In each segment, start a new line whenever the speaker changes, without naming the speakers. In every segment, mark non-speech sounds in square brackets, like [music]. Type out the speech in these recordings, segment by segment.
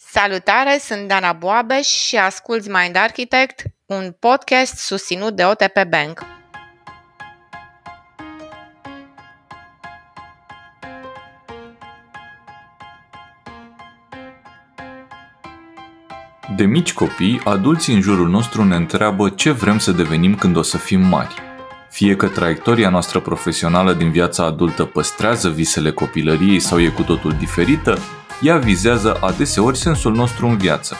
Salutare, sunt Dana Boabeș și asculți Mind Architect, un podcast susținut de OTP Bank.
De mici copii, adulții în jurul nostru ne întreabă ce vrem să devenim când o să fim mari. Fie că traiectoria noastră profesională din viața adultă păstrează visele copilăriei sau e cu totul diferită, ea vizează adeseori sensul nostru în viață.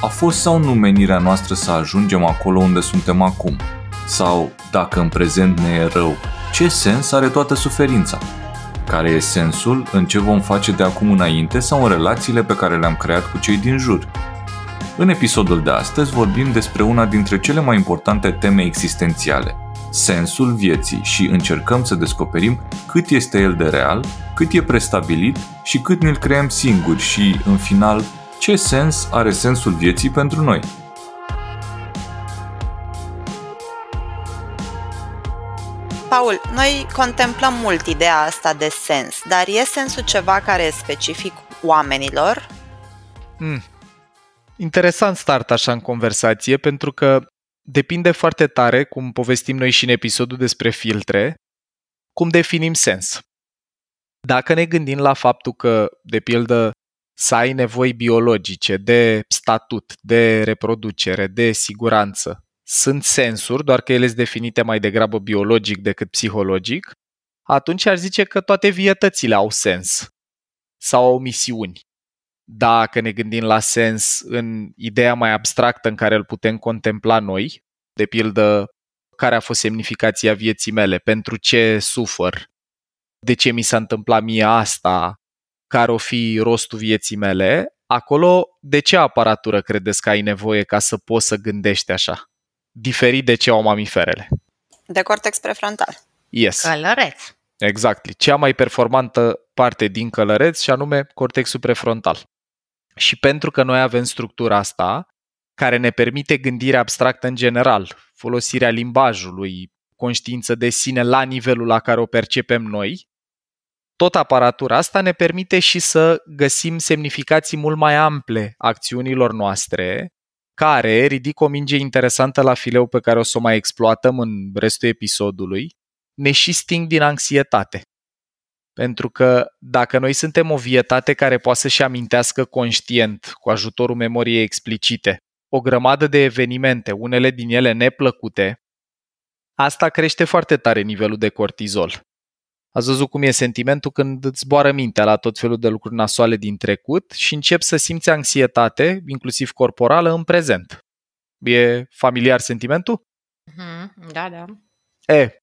A fost sau nu menirea noastră să ajungem acolo unde suntem acum? Sau, dacă în prezent ne e rău, ce sens are toată suferința? Care e sensul în ce vom face de acum înainte sau în relațiile pe care le-am creat cu cei din jur? În episodul de astăzi vorbim despre una dintre cele mai importante teme existențiale, sensul vieții și încercăm să descoperim cât este el de real, cât e prestabilit și cât ne-l creăm singuri și, în final, ce sens are sensul vieții pentru noi.
Paul, noi contemplăm mult ideea asta de sens, dar e sensul ceva care e specific oamenilor?
Hmm. Interesant start așa în conversație, pentru că depinde foarte tare, cum povestim noi și în episodul despre filtre, cum definim sens. Dacă ne gândim la faptul că, de pildă, să ai nevoi biologice, de statut, de reproducere, de siguranță, sunt sensuri, doar că ele sunt definite mai degrabă biologic decât psihologic, atunci ar zice că toate vietățile au sens sau au misiuni. Dacă ne gândim la sens în ideea mai abstractă în care îl putem contempla noi, de pildă care a fost semnificația vieții mele, pentru ce sufăr, de ce mi s-a întâmplat mie asta, care o fi rostul vieții mele, acolo de ce aparatură credeți că ai nevoie ca să poți să gândești așa? Diferit de ce au mamiferele.
De cortex prefrontal.
Yes.
Călăreț.
Exact. Cea mai performantă parte din călăreț și anume cortexul prefrontal. Și pentru că noi avem structura asta, care ne permite gândirea abstractă în general, folosirea limbajului, conștiință de sine la nivelul la care o percepem noi, tot aparatura asta ne permite și să găsim semnificații mult mai ample acțiunilor noastre, care ridică o minge interesantă la fileu pe care o să o mai exploatăm în restul episodului, ne și sting din anxietate. Pentru că dacă noi suntem o vietate care poate să-și amintească conștient, cu ajutorul memoriei explicite, o grămadă de evenimente, unele din ele neplăcute, asta crește foarte tare nivelul de cortizol. Ați văzut cum e sentimentul când îți zboară mintea la tot felul de lucruri nasoale din trecut și încep să simți anxietate, inclusiv corporală, în prezent. E familiar sentimentul?
Mhm, Da, da.
E,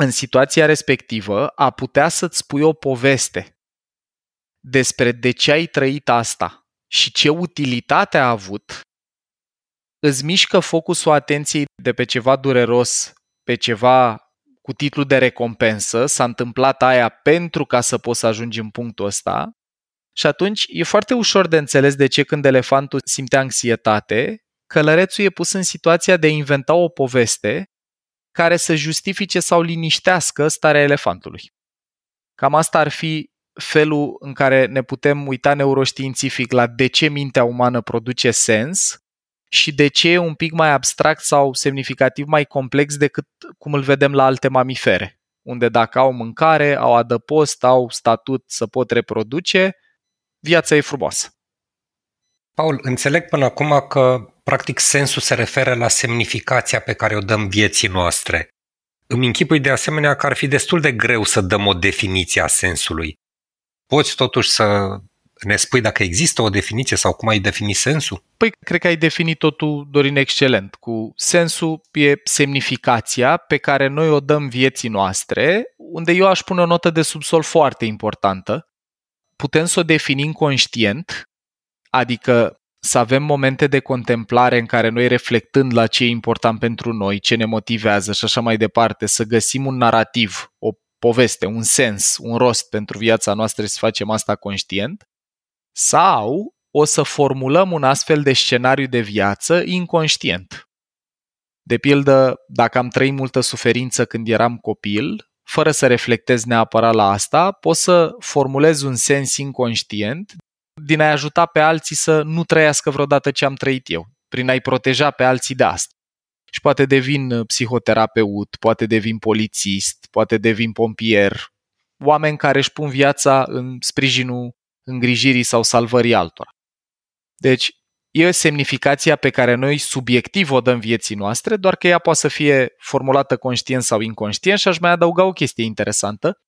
în situația respectivă, a putea să-ți spui o poveste despre de ce ai trăit asta și ce utilitate a avut, îți mișcă focusul atenției de pe ceva dureros, pe ceva cu titlu de recompensă, s-a întâmplat aia pentru ca să poți să ajungi în punctul ăsta, și atunci e foarte ușor de înțeles de ce când elefantul simte anxietate, călărețul e pus în situația de a inventa o poveste care să justifice sau liniștească starea elefantului. Cam asta ar fi felul în care ne putem uita neuroștiințific la de ce mintea umană produce sens și de ce e un pic mai abstract sau semnificativ mai complex decât cum îl vedem la alte mamifere, unde dacă au mâncare, au adăpost, au statut să pot reproduce, viața e frumoasă.
Paul, înțeleg până acum că practic sensul se referă la semnificația pe care o dăm vieții noastre. Îmi închipui de asemenea că ar fi destul de greu să dăm o definiție a sensului. Poți totuși să ne spui dacă există o definiție sau cum ai defini sensul?
Păi, cred că ai definit totul, Dorin, excelent. Cu sensul e semnificația pe care noi o dăm vieții noastre, unde eu aș pune o notă de subsol foarte importantă. Putem să o definim conștient, adică să avem momente de contemplare în care noi reflectând la ce e important pentru noi, ce ne motivează și așa mai departe, să găsim un narativ, o poveste, un sens, un rost pentru viața noastră și să facem asta conștient, sau o să formulăm un astfel de scenariu de viață inconștient. De pildă, dacă am trăit multă suferință când eram copil, fără să reflectez neapărat la asta, pot să formulez un sens inconștient din a ajuta pe alții să nu trăiască vreodată ce am trăit eu, prin a-i proteja pe alții de asta. Și poate devin uh, psihoterapeut, poate devin polițist, poate devin pompier, oameni care își pun viața în sprijinul îngrijirii sau salvării altora. Deci, e semnificația pe care noi subiectiv o dăm vieții noastre, doar că ea poate să fie formulată conștient sau inconștient și aș mai adăuga o chestie interesantă,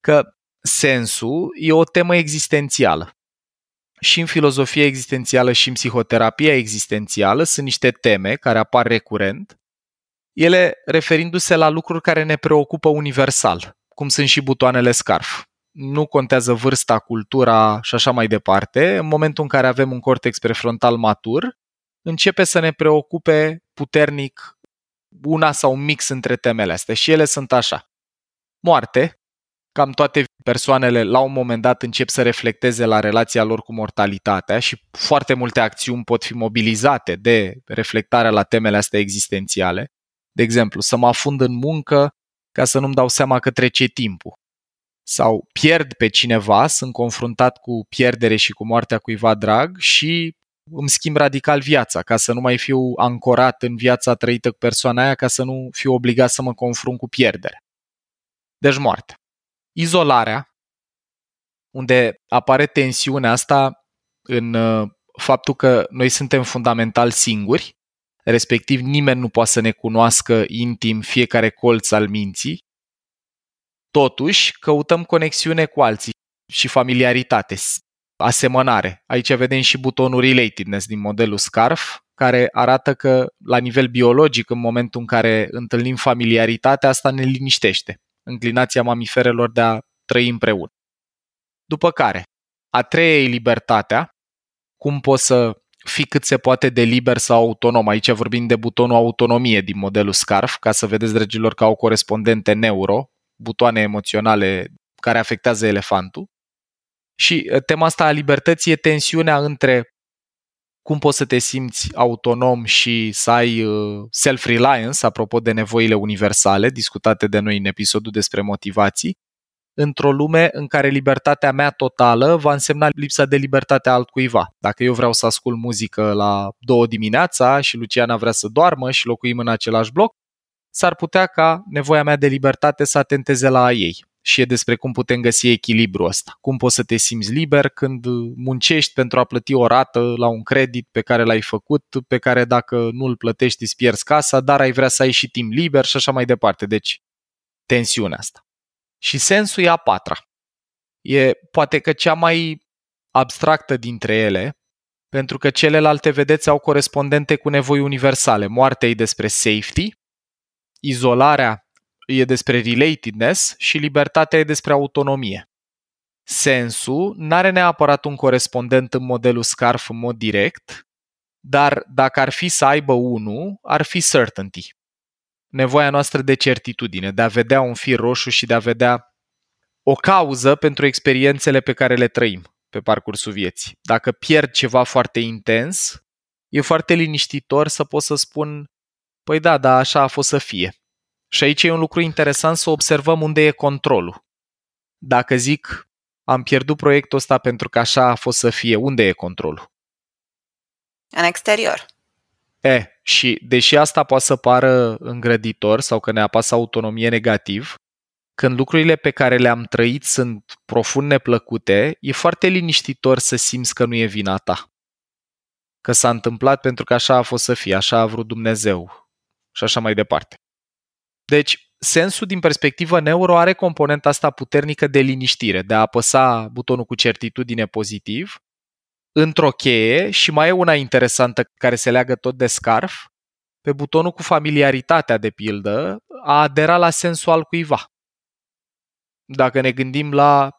că sensul e o temă existențială. Și în filozofia existențială și în psihoterapia existențială sunt niște teme care apar recurent, ele referindu-se la lucruri care ne preocupă universal, cum sunt și butoanele scarf nu contează vârsta, cultura și așa mai departe, în momentul în care avem un cortex prefrontal matur, începe să ne preocupe puternic una sau un mix între temele astea și ele sunt așa. Moarte, cam toate persoanele la un moment dat încep să reflecteze la relația lor cu mortalitatea și foarte multe acțiuni pot fi mobilizate de reflectarea la temele astea existențiale. De exemplu, să mă afund în muncă ca să nu-mi dau seama că trece timpul sau pierd pe cineva, sunt confruntat cu pierdere și cu moartea cuiva drag și îmi schimb radical viața, ca să nu mai fiu ancorat în viața trăită cu persoana aia, ca să nu fiu obligat să mă confrunt cu pierdere. Deci moarte. Izolarea, unde apare tensiunea asta în uh, faptul că noi suntem fundamental singuri, respectiv nimeni nu poate să ne cunoască intim fiecare colț al minții Totuși, căutăm conexiune cu alții și familiaritate, asemănare. Aici vedem și butonul relatedness din modelul SCARF, care arată că la nivel biologic, în momentul în care întâlnim familiaritatea, asta ne liniștește. Înclinația mamiferelor de a trăi împreună. După care, a treia e libertatea, cum poți să fii cât se poate de liber sau autonom. Aici vorbim de butonul autonomie din modelul SCARF, ca să vedeți, dragilor, că au corespondente neuro, butoane emoționale care afectează elefantul. Și uh, tema asta a libertății e tensiunea între cum poți să te simți autonom și să ai uh, self-reliance, apropo de nevoile universale, discutate de noi în episodul despre motivații, într-o lume în care libertatea mea totală va însemna lipsa de libertate a altcuiva. Dacă eu vreau să ascult muzică la două dimineața și Luciana vrea să doarmă și locuim în același bloc, s-ar putea ca nevoia mea de libertate să atenteze la a ei. Și e despre cum putem găsi echilibrul ăsta. Cum poți să te simți liber când muncești pentru a plăti o rată la un credit pe care l-ai făcut, pe care dacă nu îl plătești îți pierzi casa, dar ai vrea să ai și timp liber și așa mai departe. Deci, tensiunea asta. Și sensul e a patra. E poate că cea mai abstractă dintre ele, pentru că celelalte, vedeți, au corespondente cu nevoi universale. Moartea e despre safety, izolarea e despre relatedness și libertatea e despre autonomie. Sensul n-are neapărat un corespondent în modelul SCARF în mod direct, dar dacă ar fi să aibă unul, ar fi certainty. Nevoia noastră de certitudine, de a vedea un fir roșu și de a vedea o cauză pentru experiențele pe care le trăim pe parcursul vieții. Dacă pierd ceva foarte intens, e foarte liniștitor să pot să spun Păi da, dar așa a fost să fie. Și aici e un lucru interesant să observăm unde e controlul. Dacă zic, am pierdut proiectul ăsta pentru că așa a fost să fie, unde e controlul?
În exterior.
E, și deși asta poate să pară îngrăditor sau că ne apasă autonomie negativ, când lucrurile pe care le-am trăit sunt profund neplăcute, e foarte liniștitor să simți că nu e vina ta. Că s-a întâmplat pentru că așa a fost să fie, așa a vrut Dumnezeu, și așa mai departe. Deci, sensul din perspectivă neuro are componenta asta puternică de liniștire, de a apăsa butonul cu certitudine pozitiv într-o cheie și mai e una interesantă care se leagă tot de scarf, pe butonul cu familiaritatea de pildă, a adera la sensul al cuiva. Dacă ne gândim la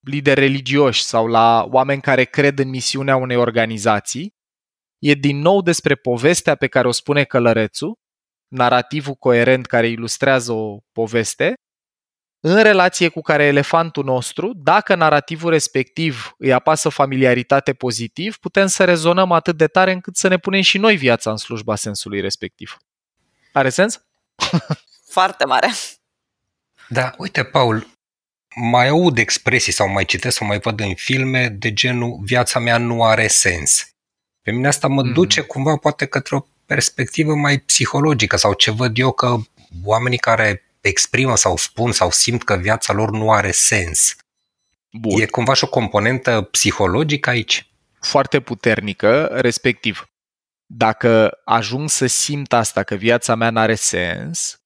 lideri religioși sau la oameni care cred în misiunea unei organizații, e din nou despre povestea pe care o spune călărețul narativul coerent care ilustrează o poveste, în relație cu care elefantul nostru, dacă narativul respectiv îi apasă familiaritate pozitiv, putem să rezonăm atât de tare încât să ne punem și noi viața în slujba sensului respectiv. Are sens? [laughs]
Foarte mare.
Da, uite, Paul, mai aud expresii sau mai citesc sau mai văd în filme de genul viața mea nu are sens. Pe mine asta mă mm. duce cumva poate către o perspectivă mai psihologică sau ce văd eu că oamenii care exprimă sau spun sau simt că viața lor nu are sens. Bun. E cumva și o componentă psihologică aici?
Foarte puternică, respectiv. Dacă ajung să simt asta, că viața mea nu are sens,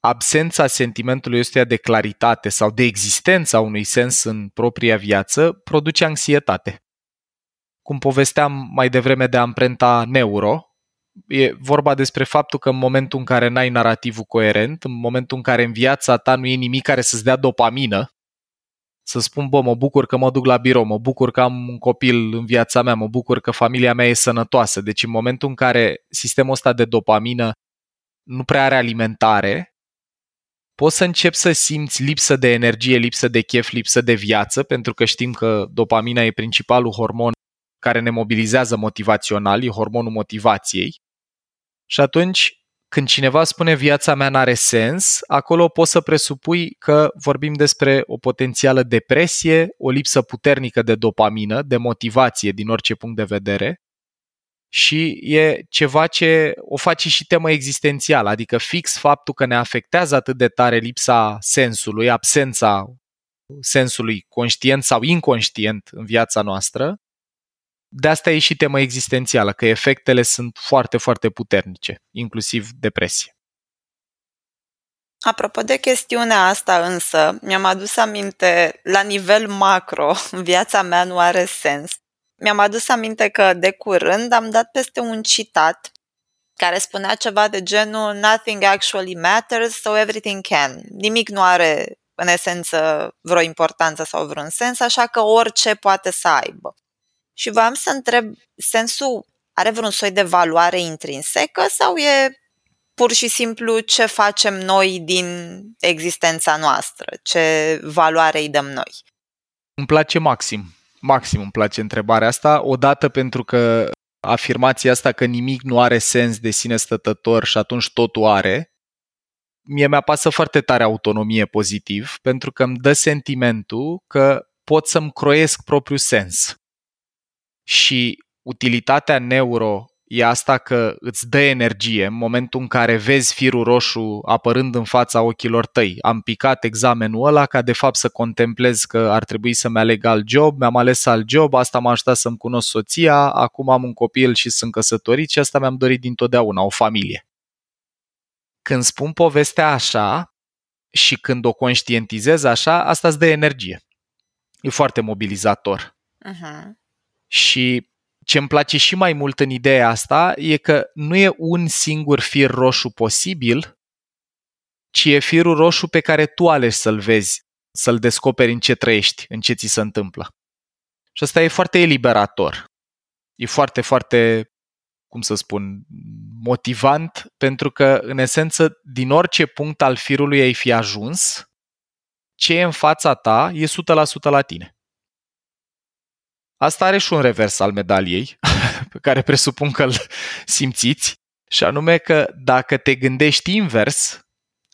absența sentimentului ăstuia de claritate sau de existența unui sens în propria viață produce anxietate. Cum povesteam mai devreme de amprenta neuro, e vorba despre faptul că în momentul în care n-ai narativul coerent, în momentul în care în viața ta nu e nimic care să-ți dea dopamină, să spun, bă, mă bucur că mă duc la birou, mă bucur că am un copil în viața mea, mă bucur că familia mea e sănătoasă. Deci în momentul în care sistemul ăsta de dopamină nu prea are alimentare, poți să începi să simți lipsă de energie, lipsă de chef, lipsă de viață, pentru că știm că dopamina e principalul hormon care ne mobilizează motivațional, e hormonul motivației. Și atunci, când cineva spune viața mea n-are sens, acolo poți să presupui că vorbim despre o potențială depresie, o lipsă puternică de dopamină, de motivație din orice punct de vedere, și e ceva ce o face și temă existențială, adică fix faptul că ne afectează atât de tare lipsa sensului, absența sensului conștient sau inconștient în viața noastră, de asta e și tema existențială, că efectele sunt foarte, foarte puternice, inclusiv depresie.
Apropo de chestiunea asta însă, mi-am adus aminte, la nivel macro, [laughs] viața mea nu are sens. Mi-am adus aminte că de curând am dat peste un citat care spunea ceva de genul Nothing actually matters, so everything can. Nimic nu are în esență vreo importanță sau vreun sens, așa că orice poate să aibă. Și v-am să întreb, sensul are vreun soi de valoare intrinsecă sau e pur și simplu ce facem noi din existența noastră, ce valoare îi dăm noi?
Îmi place maxim. Maxim îmi place întrebarea asta, odată pentru că afirmația asta că nimic nu are sens de sine stătător și atunci totul are, mie mi-a pasă foarte tare autonomie pozitiv, pentru că îmi dă sentimentul că pot să-mi croiesc propriul sens și utilitatea neuro e asta că îți dă energie în momentul în care vezi firul roșu apărând în fața ochilor tăi. Am picat examenul ăla ca de fapt să contemplez că ar trebui să-mi aleg alt job, mi-am ales alt job, asta m-a ajutat să-mi cunosc soția, acum am un copil și sunt căsătorit și asta mi-am dorit dintotdeauna, o familie. Când spun povestea așa și când o conștientizez așa, asta îți dă energie. E foarte mobilizator. Uh-huh. Și ce îmi place și mai mult în ideea asta e că nu e un singur fir roșu posibil, ci e firul roșu pe care tu alegi să-l vezi, să-l descoperi în ce trăiești, în ce ți se întâmplă. Și asta e foarte eliberator. E foarte, foarte, cum să spun, motivant, pentru că, în esență, din orice punct al firului ai fi ajuns, ce e în fața ta e 100% la tine. Asta are și un revers al medaliei, pe [laughs] care presupun că îl simțiți, și anume că dacă te gândești invers,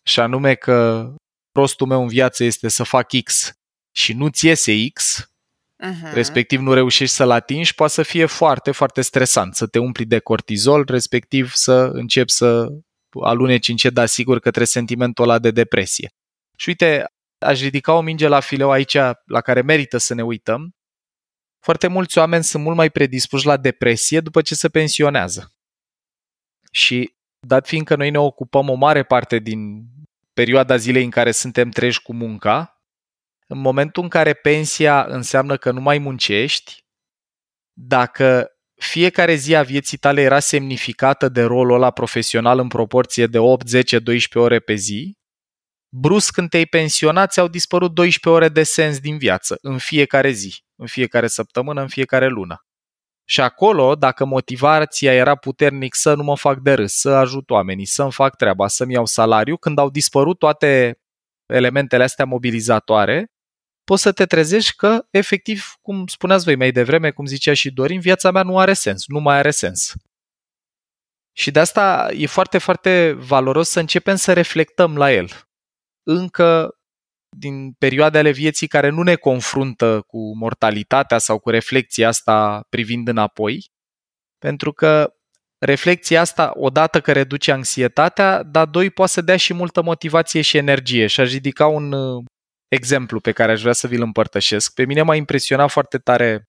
și anume că rostul meu în viață este să fac X și nu-ți iese X, uh-huh. respectiv nu reușești să-l atingi, poate să fie foarte, foarte stresant, să te umpli de cortizol, respectiv să începi să aluneci încet, dar sigur către sentimentul ăla de depresie. Și uite, aș ridica o minge la fileu aici la care merită să ne uităm, foarte mulți oameni sunt mult mai predispuși la depresie după ce se pensionează. Și dat fiindcă noi ne ocupăm o mare parte din perioada zilei în care suntem treji cu munca, în momentul în care pensia înseamnă că nu mai muncești, dacă fiecare zi a vieții tale era semnificată de rolul ăla profesional în proporție de 8, 10, 12 ore pe zi, brusc când te-ai pensionat, ți-au dispărut 12 ore de sens din viață, în fiecare zi, în fiecare săptămână, în fiecare lună. Și acolo, dacă motivația era puternic să nu mă fac de râs, să ajut oamenii, să-mi fac treaba, să-mi iau salariu, când au dispărut toate elementele astea mobilizatoare, poți să te trezești că, efectiv, cum spuneați voi mai devreme, cum zicea și Dorin, viața mea nu are sens, nu mai are sens. Și de asta e foarte, foarte valoros să începem să reflectăm la el încă din perioade ale vieții care nu ne confruntă cu mortalitatea sau cu reflexia asta privind înapoi, pentru că reflexia asta, odată că reduce anxietatea, dar doi, poate să dea și multă motivație și energie. Și aș ridica un uh, exemplu pe care aș vrea să vi-l împărtășesc. Pe mine m-a impresionat foarte tare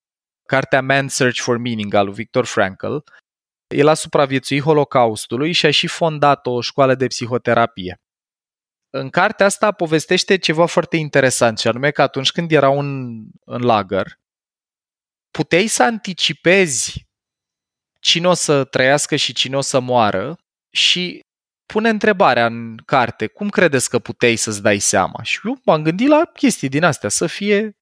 cartea Man's Search for Meaning al lui Viktor Frankl. El a supraviețuit Holocaustului și a și fondat o școală de psihoterapie. În cartea asta povestește ceva foarte interesant, și anume că atunci când era un, în lagăr, puteai să anticipezi cine o să trăiască și cine o să moară și pune întrebarea în carte, cum credeți că puteai să-ți dai seama? Și eu m-am gândit la chestii din astea, să fie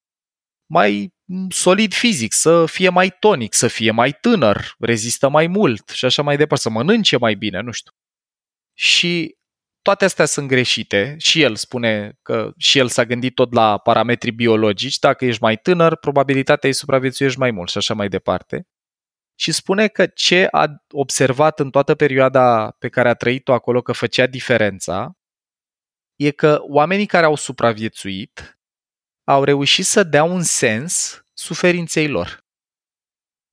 mai solid fizic, să fie mai tonic, să fie mai tânăr, rezistă mai mult și așa mai departe, să mănânce mai bine, nu știu. Și toate astea sunt greșite și el spune că și el s-a gândit tot la parametri biologici, dacă ești mai tânăr, probabilitatea e supraviețuiești mai mult și așa mai departe. Și spune că ce a observat în toată perioada pe care a trăit-o acolo că făcea diferența e că oamenii care au supraviețuit au reușit să dea un sens suferinței lor.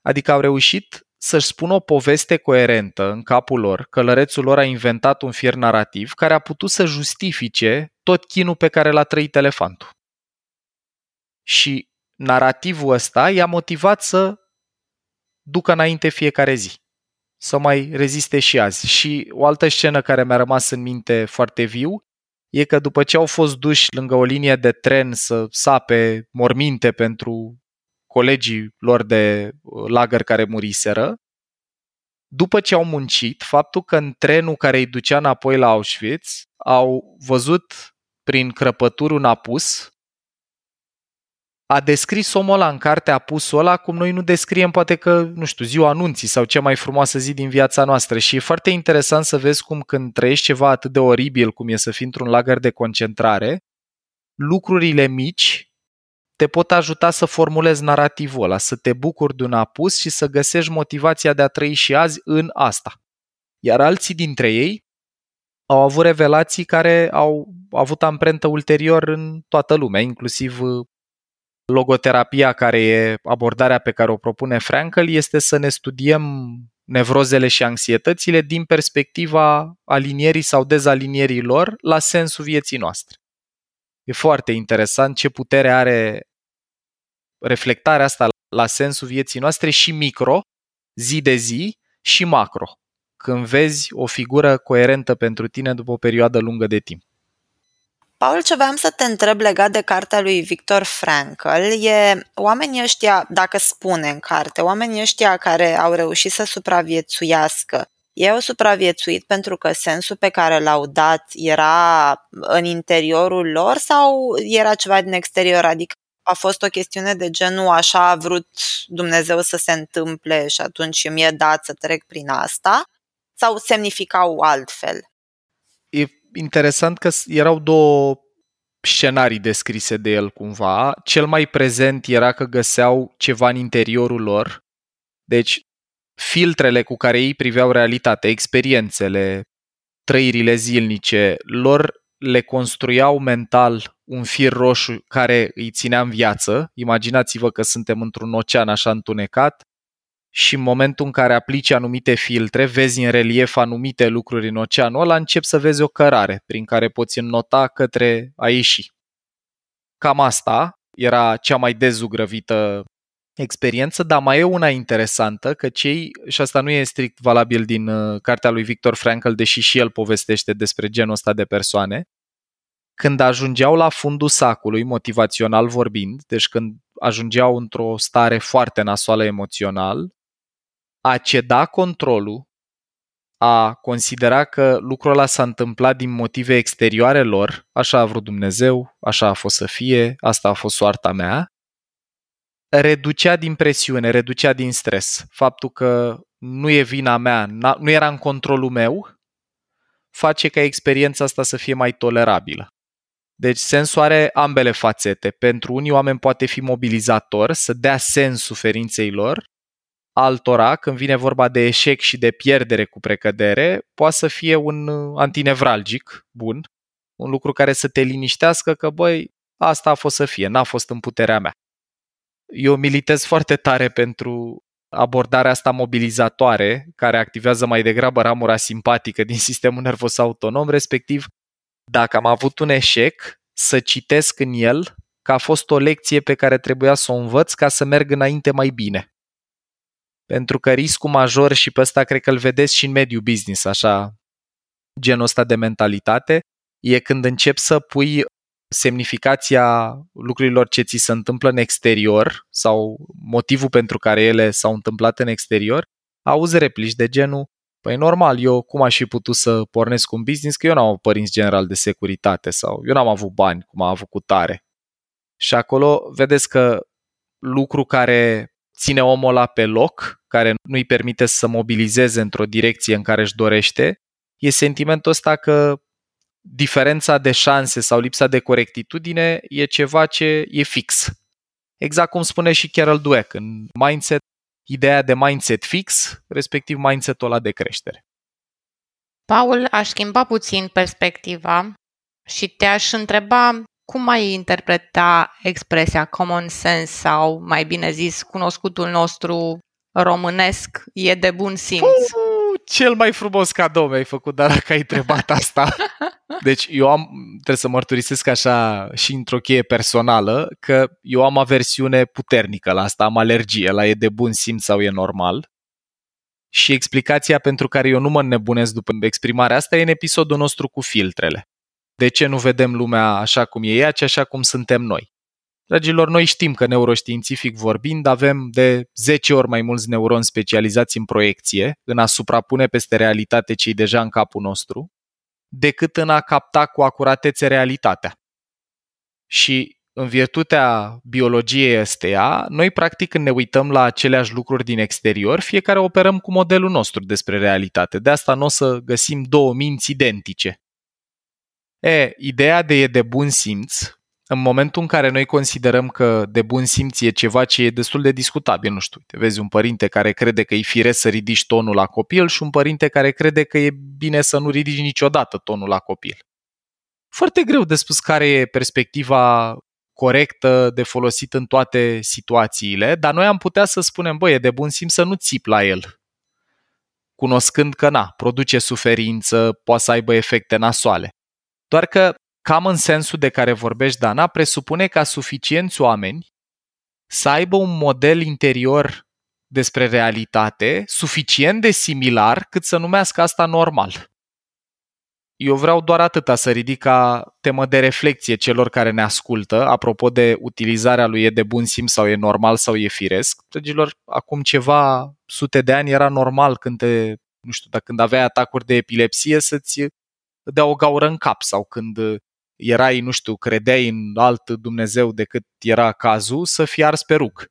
Adică au reușit să-și spună o poveste coerentă în capul lor, călărețul lor a inventat un fir narrativ care a putut să justifice tot chinul pe care l-a trăit elefantul. Și narativul ăsta i-a motivat să ducă înainte fiecare zi, să mai reziste și azi. Și o altă scenă care mi-a rămas în minte foarte viu e că după ce au fost duși lângă o linie de tren să sape morminte pentru colegii lor de uh, lagăr care muriseră, după ce au muncit, faptul că în trenul care îi ducea înapoi la Auschwitz au văzut prin crăpături un apus, a descris omul ăla în carte apusul ăla cum noi nu descriem poate că, nu știu, ziua anunții sau cea mai frumoasă zi din viața noastră. Și e foarte interesant să vezi cum când trăiești ceva atât de oribil cum e să fii într-un lagăr de concentrare, lucrurile mici te pot ajuta să formulezi narativul ăla, să te bucuri de un apus și să găsești motivația de a trăi și azi în asta. Iar alții dintre ei au avut revelații care au avut amprentă ulterior în toată lumea, inclusiv uh, logoterapia, care e abordarea pe care o propune Frankl, este să ne studiem nevrozele și anxietățile din perspectiva alinierii sau dezalinierii lor la sensul vieții noastre. E foarte interesant ce putere are reflectarea asta la sensul vieții noastre și micro, zi de zi, și macro, când vezi o figură coerentă pentru tine după o perioadă lungă de timp.
Paul, ce vreau să te întreb legat de cartea lui Victor Frankl e oamenii ăștia, dacă spune în carte, oamenii ăștia care au reușit să supraviețuiască, ei au supraviețuit pentru că sensul pe care l-au dat era în interiorul lor sau era ceva din exterior? Adică a fost o chestiune de genul așa a vrut Dumnezeu să se întâmple și atunci mi-e dat să trec prin asta? Sau semnificau altfel?
E interesant că erau două scenarii descrise de el cumva. Cel mai prezent era că găseau ceva în interiorul lor. Deci filtrele cu care ei priveau realitatea, experiențele, trăirile zilnice, lor le construiau mental un fir roșu care îi ținea în viață. Imaginați-vă că suntem într-un ocean așa întunecat și în momentul în care aplici anumite filtre, vezi în relief anumite lucruri în oceanul ăla, începi să vezi o cărare prin care poți înnota către a ieși. Cam asta era cea mai dezugrăvită experiență, dar mai e una interesantă, că cei, și asta nu e strict valabil din uh, cartea lui Victor Frankl, deși și el povestește despre genul ăsta de persoane, când ajungeau la fundul sacului, motivațional vorbind, deci când ajungeau într-o stare foarte nasoală emoțional, a ceda controlul, a considera că lucrul ăla s-a întâmplat din motive exterioare lor, așa a vrut Dumnezeu, așa a fost să fie, asta a fost soarta mea, reducea din presiune, reducea din stres. Faptul că nu e vina mea, nu era în controlul meu, face ca experiența asta să fie mai tolerabilă. Deci sensul are ambele fațete. Pentru unii oameni poate fi mobilizator, să dea sens suferinței lor, altora, când vine vorba de eșec și de pierdere cu precădere, poate să fie un antinevralgic bun, un lucru care să te liniștească că, băi, asta a fost să fie, n-a fost în puterea mea. Eu militez foarte tare pentru abordarea asta mobilizatoare, care activează mai degrabă ramura simpatică din sistemul nervos autonom, respectiv dacă am avut un eșec, să citesc în el că a fost o lecție pe care trebuia să o învăț ca să merg înainte mai bine. Pentru că riscul major și pe ăsta cred că îl vedeți și în mediul business, așa, genul ăsta de mentalitate, e când încep să pui semnificația lucrurilor ce ți se întâmplă în exterior sau motivul pentru care ele s-au întâmplat în exterior, auzi replici de genul Păi normal, eu cum aș fi putut să pornesc un business, că eu n-am avut părinți general de securitate sau eu n-am avut bani, cum a avut cu tare. Și acolo vedeți că lucru care ține omul ăla pe loc, care nu-i permite să mobilizeze într-o direcție în care își dorește, e sentimentul ăsta că diferența de șanse sau lipsa de corectitudine e ceva ce e fix. Exact cum spune și Carol Dweck în Mindset, ideea de mindset fix, respectiv mindset-ul ăla de creștere.
Paul, aș schimba puțin perspectiva și te-aș întreba cum ai interpreta expresia common sense sau, mai bine zis, cunoscutul nostru românesc e de bun simț? Uh,
cel mai frumos cadou mi-ai făcut, dar dacă ai întrebat asta. Deci eu am, trebuie să mărturisesc așa și într-o cheie personală, că eu am aversiune puternică la asta, am alergie la e de bun simț sau e normal. Și explicația pentru care eu nu mă nebunesc după exprimarea asta e în episodul nostru cu filtrele. De ce nu vedem lumea așa cum e ea, ci așa cum suntem noi? Dragilor, noi știm că neuroștiințific vorbind avem de 10 ori mai mulți neuroni specializați în proiecție, în a suprapune peste realitate cei deja în capul nostru, decât în a capta cu acuratețe realitatea. Și în virtutea biologiei ăsteia, noi practic când ne uităm la aceleași lucruri din exterior, fiecare operăm cu modelul nostru despre realitate. De asta nu o să găsim două minți identice. E, ideea de e de bun simț în momentul în care noi considerăm că de bun simț e ceva ce e destul de discutabil, nu știu, te vezi un părinte care crede că e firesc să ridici tonul la copil și un părinte care crede că e bine să nu ridici niciodată tonul la copil. Foarte greu de spus care e perspectiva corectă de folosit în toate situațiile, dar noi am putea să spunem, băi, e de bun simț să nu țip la el, cunoscând că, na, produce suferință, poate să aibă efecte nasoale. Doar că cam în sensul de care vorbești, Dana, presupune ca suficienți oameni să aibă un model interior despre realitate suficient de similar cât să numească asta normal. Eu vreau doar atâta să ridic ca temă de reflexie celor care ne ascultă, apropo de utilizarea lui e de bun simț sau e normal sau e firesc. Dragilor, acum ceva sute de ani era normal când te, nu știu, dacă când aveai atacuri de epilepsie să-ți dea o gaură în cap sau când erai, nu știu, credeai în alt Dumnezeu decât era cazul, să fii ars pe rug.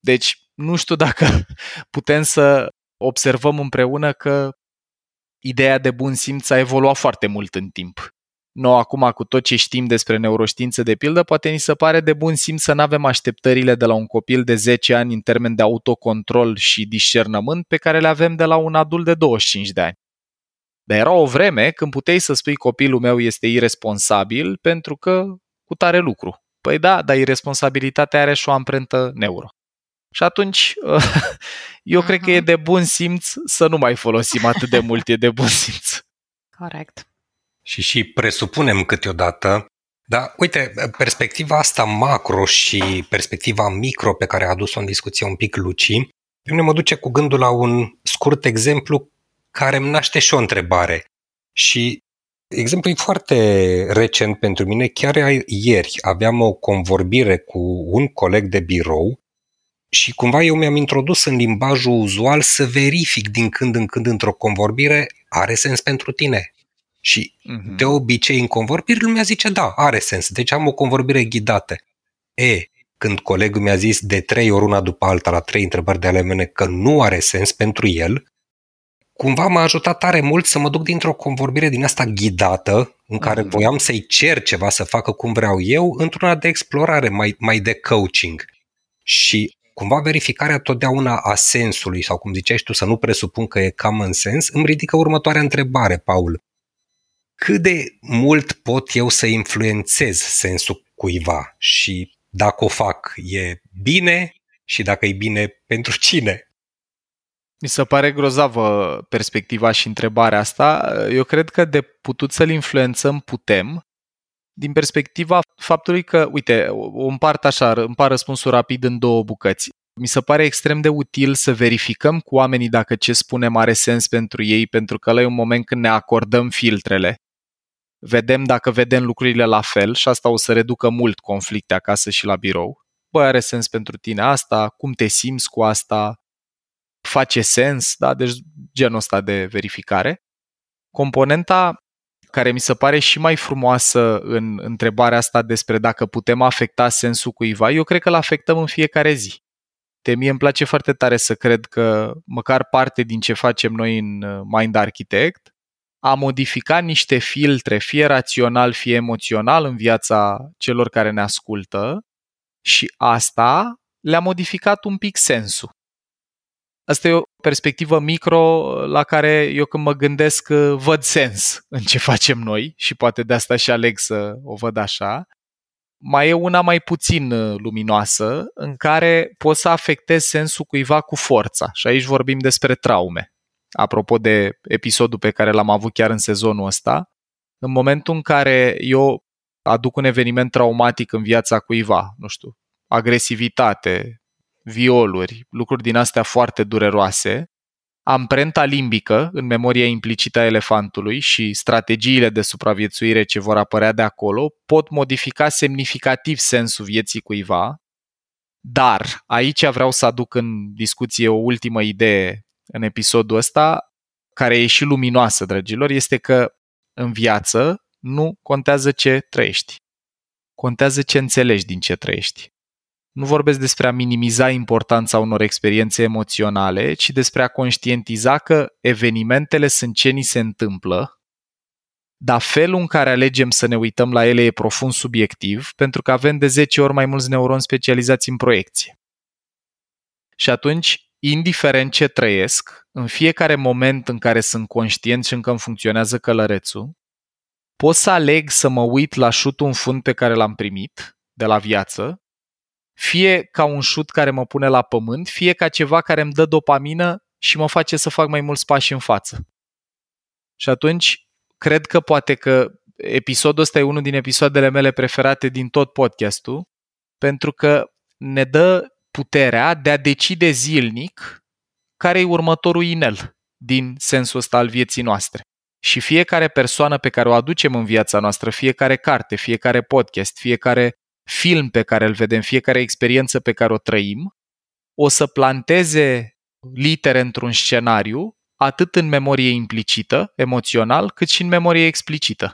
Deci, nu știu dacă [laughs] putem să observăm împreună că ideea de bun simț a evoluat foarte mult în timp. Noi acum cu tot ce știm despre neuroștiință de pildă, poate ni se pare de bun simț să nu avem așteptările de la un copil de 10 ani în termen de autocontrol și discernământ pe care le avem de la un adult de 25 de ani. Dar era o vreme când puteai să spui copilul meu este irresponsabil pentru că cu tare lucru. Păi da, dar irresponsabilitatea are și o amprentă neuro. Și atunci, [laughs] eu uh-huh. cred că e mhm. de bun simț să nu mai folosim atât de mult, e de bun simț. [laughs]
Corect.
Și și presupunem câteodată, dar uite, perspectiva asta macro și perspectiva micro pe care a adus-o în discuție un pic Luci, pe mine mă duce cu gândul la un scurt exemplu care îmi naște și o întrebare. Și exemplu e foarte recent pentru mine. Chiar ieri aveam o convorbire cu un coleg de birou și cumva eu mi-am introdus în limbajul uzual să verific din când în când într-o convorbire are sens pentru tine. Și uh-huh. de obicei în convorbiri lumea zice da, are sens, deci am o convorbire ghidată. E, când colegul mi-a zis de trei ori una după alta la trei întrebări de ale mele că nu are sens pentru el, cumva m-a ajutat tare mult să mă duc dintr-o convorbire din asta ghidată, în care mm. voiam să-i cer ceva să facă cum vreau eu, într-una de explorare, mai, mai de coaching. Și cumva verificarea totdeauna a sensului, sau cum ziceai tu, să nu presupun că e common sens, îmi ridică următoarea întrebare, Paul. Cât de mult pot eu să influențez sensul cuiva și dacă o fac e bine și dacă e bine pentru cine.
Mi se pare grozavă perspectiva și întrebarea asta. Eu cred că de putut să-l influențăm putem, din perspectiva faptului că, uite, o împart așa, împart răspunsul rapid în două bucăți. Mi se pare extrem de util să verificăm cu oamenii dacă ce spunem are sens pentru ei, pentru că ăla e un moment când ne acordăm filtrele. Vedem dacă vedem lucrurile la fel și asta o să reducă mult conflicte acasă și la birou. Bă, are sens pentru tine asta? Cum te simți cu asta? Face sens? Da? Deci genul ăsta de verificare. Componenta care mi se pare și mai frumoasă în întrebarea asta despre dacă putem afecta sensul cuiva, eu cred că îl afectăm în fiecare zi. De mie îmi place foarte tare să cred că măcar parte din ce facem noi în uh, Mind Architect a modificat niște filtre, fie rațional, fie emoțional, în viața celor care ne ascultă și asta le-a modificat un pic sensul. Asta e o perspectivă micro la care eu când mă gândesc uh, văd sens în ce facem noi și poate de asta și aleg să o văd așa. Mai e una mai puțin uh, luminoasă în care poți să afectezi sensul cuiva cu forța și aici vorbim despre traume. Apropo de episodul pe care l-am avut chiar în sezonul ăsta, în momentul în care eu aduc un eveniment traumatic în viața cuiva, nu știu, agresivitate, violuri, lucruri din astea foarte dureroase, amprenta limbică în memoria implicită a elefantului și strategiile de supraviețuire ce vor apărea de acolo pot modifica semnificativ sensul vieții cuiva, dar aici vreau să aduc în discuție o ultimă idee în episodul ăsta, care e și luminoasă, dragilor, este că în viață nu contează ce trăiești. Contează ce înțelegi din ce trăiești. Nu vorbesc despre a minimiza importanța unor experiențe emoționale, ci despre a conștientiza că evenimentele sunt ce ni se întâmplă, dar felul în care alegem să ne uităm la ele e profund subiectiv, pentru că avem de 10 ori mai mulți neuroni specializați în proiecție. Și atunci, indiferent ce trăiesc, în fiecare moment în care sunt conștient și încă îmi funcționează călărețul, pot să aleg să mă uit la șutul în fund pe care l-am primit de la viață fie ca un șut care mă pune la pământ, fie ca ceva care îmi dă dopamină și mă face să fac mai mulți pași în față. Și atunci, cred că poate că episodul ăsta e unul din episoadele mele preferate din tot podcastul, pentru că ne dă puterea de a decide zilnic care e următorul inel din sensul ăsta al vieții noastre. Și fiecare persoană pe care o aducem în viața noastră, fiecare carte, fiecare podcast, fiecare film pe care îl vedem, fiecare experiență pe care o trăim, o să planteze litere într-un scenariu, atât în memorie implicită, emoțional, cât și în memorie explicită.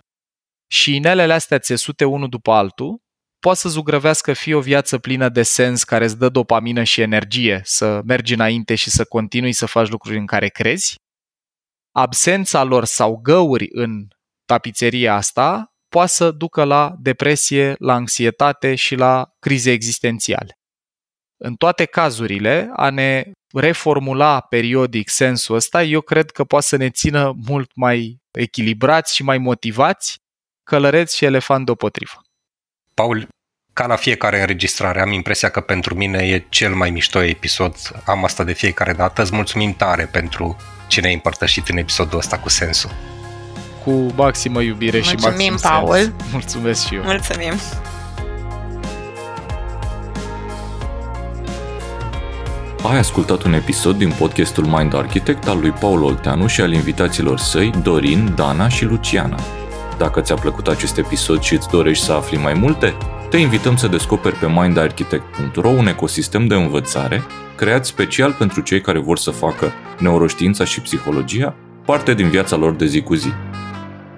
Și inelele astea țesute unul după altul poate să zugrăvească fie o viață plină de sens care îți dă dopamină și energie să mergi înainte și să continui să faci lucruri în care crezi. Absența lor sau găuri în tapiseria asta poate să ducă la depresie, la anxietate și la crize existențiale. În toate cazurile, a ne reformula periodic sensul ăsta, eu cred că poate să ne țină mult mai echilibrați și mai motivați, călăreți și elefant deopotrivă.
Paul, ca la fiecare înregistrare, am impresia că pentru mine e cel mai mișto episod. Am asta de fiecare dată. Îți mulțumim tare pentru ce ne-ai împărtășit în episodul ăsta cu sensul
cu maximă iubire
Mulțumim,
și maxim
Paul.
sens. Mulțumesc și eu.
Mulțumim!
Ai ascultat un episod din podcastul Mind Architect al lui Paul Olteanu și al invitaților săi Dorin, Dana și Luciana. Dacă ți-a plăcut acest episod și îți dorești să afli mai multe, te invităm să descoperi pe mindarchitect.ro un ecosistem de învățare creat special pentru cei care vor să facă neuroștiința și psihologia parte din viața lor de zi cu zi.